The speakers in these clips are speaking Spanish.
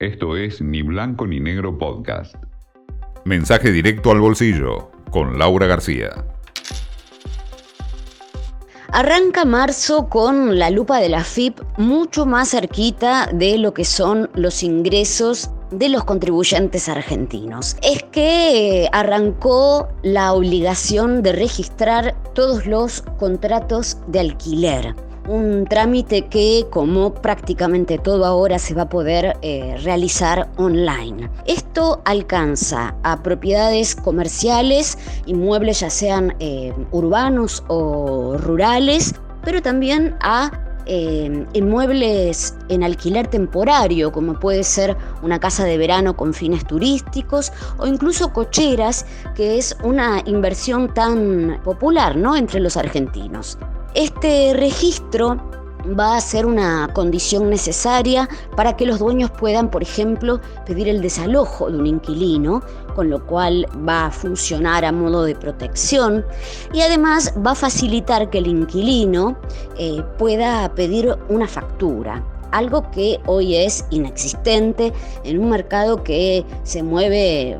Esto es Ni Blanco ni Negro Podcast. Mensaje directo al bolsillo con Laura García. Arranca marzo con la lupa de la FIP mucho más cerquita de lo que son los ingresos de los contribuyentes argentinos. Es que arrancó la obligación de registrar todos los contratos de alquiler un trámite que, como prácticamente todo ahora, se va a poder eh, realizar online. Esto alcanza a propiedades comerciales, inmuebles ya sean eh, urbanos o rurales, pero también a eh, inmuebles en alquiler temporario, como puede ser una casa de verano con fines turísticos o incluso cocheras, que es una inversión tan popular ¿no? entre los argentinos. Este registro va a ser una condición necesaria para que los dueños puedan, por ejemplo, pedir el desalojo de un inquilino, con lo cual va a funcionar a modo de protección y además va a facilitar que el inquilino eh, pueda pedir una factura algo que hoy es inexistente en un mercado que se mueve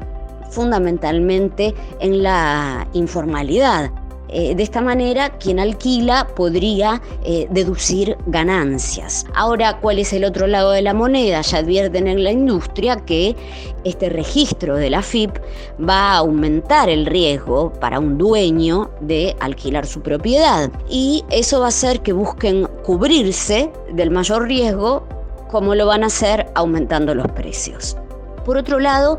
fundamentalmente en la informalidad. Eh, de esta manera, quien alquila podría eh, deducir ganancias. Ahora, ¿cuál es el otro lado de la moneda? Ya advierten en la industria que este registro de la FIP va a aumentar el riesgo para un dueño de alquilar su propiedad y eso va a hacer que busquen cubrirse del mayor riesgo como lo van a hacer aumentando los precios. Por otro lado,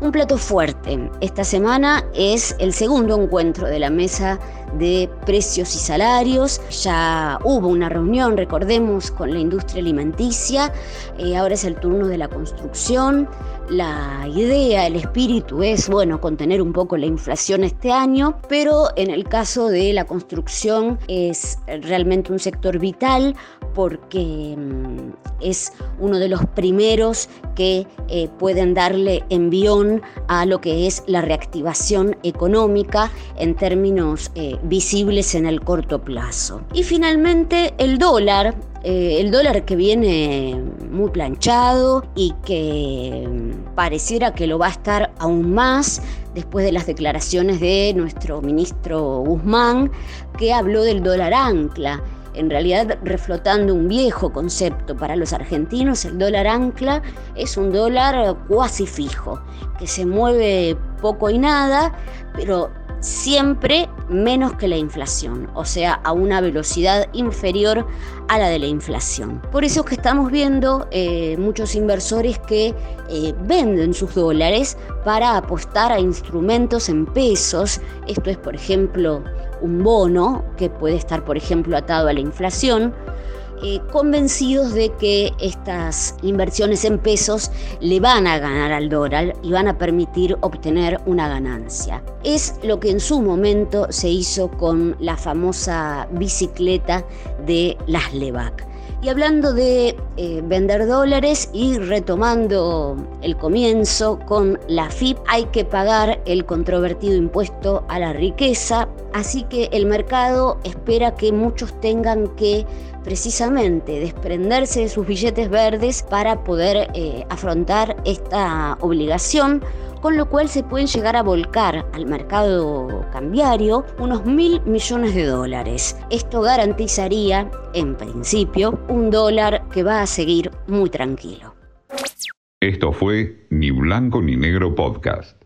un plato fuerte. Esta semana es el segundo encuentro de la mesa de precios y salarios. Ya hubo una reunión, recordemos, con la industria alimenticia. Eh, ahora es el turno de la construcción. La idea, el espíritu es, bueno, contener un poco la inflación este año, pero en el caso de la construcción es realmente un sector vital porque mm, es uno de los primeros que eh, pueden darle envión a lo que es la reactivación económica en términos eh, visibles en el corto plazo. Y finalmente el dólar, eh, el dólar que viene muy planchado y que mm, pareciera que lo va a estar aún más después de las declaraciones de nuestro ministro Guzmán, que habló del dólar ancla en realidad reflotando un viejo concepto. Para los argentinos el dólar ancla es un dólar cuasi fijo, que se mueve poco y nada, pero siempre menos que la inflación, o sea, a una velocidad inferior a la de la inflación. Por eso es que estamos viendo eh, muchos inversores que eh, venden sus dólares para apostar a instrumentos en pesos. Esto es, por ejemplo, un bono que puede estar, por ejemplo, atado a la inflación eh, convencidos de que estas inversiones en pesos le van a ganar al dólar y van a permitir obtener una ganancia. Es lo que en su momento se hizo con la famosa bicicleta de las LEVAC. Y hablando de eh, vender dólares y retomando el comienzo con la FIP, hay que pagar el controvertido impuesto a la riqueza, así que el mercado espera que muchos tengan que precisamente desprenderse de sus billetes verdes para poder eh, afrontar esta obligación con lo cual se pueden llegar a volcar al mercado cambiario unos mil millones de dólares. Esto garantizaría, en principio, un dólar que va a seguir muy tranquilo. Esto fue Ni Blanco ni Negro Podcast.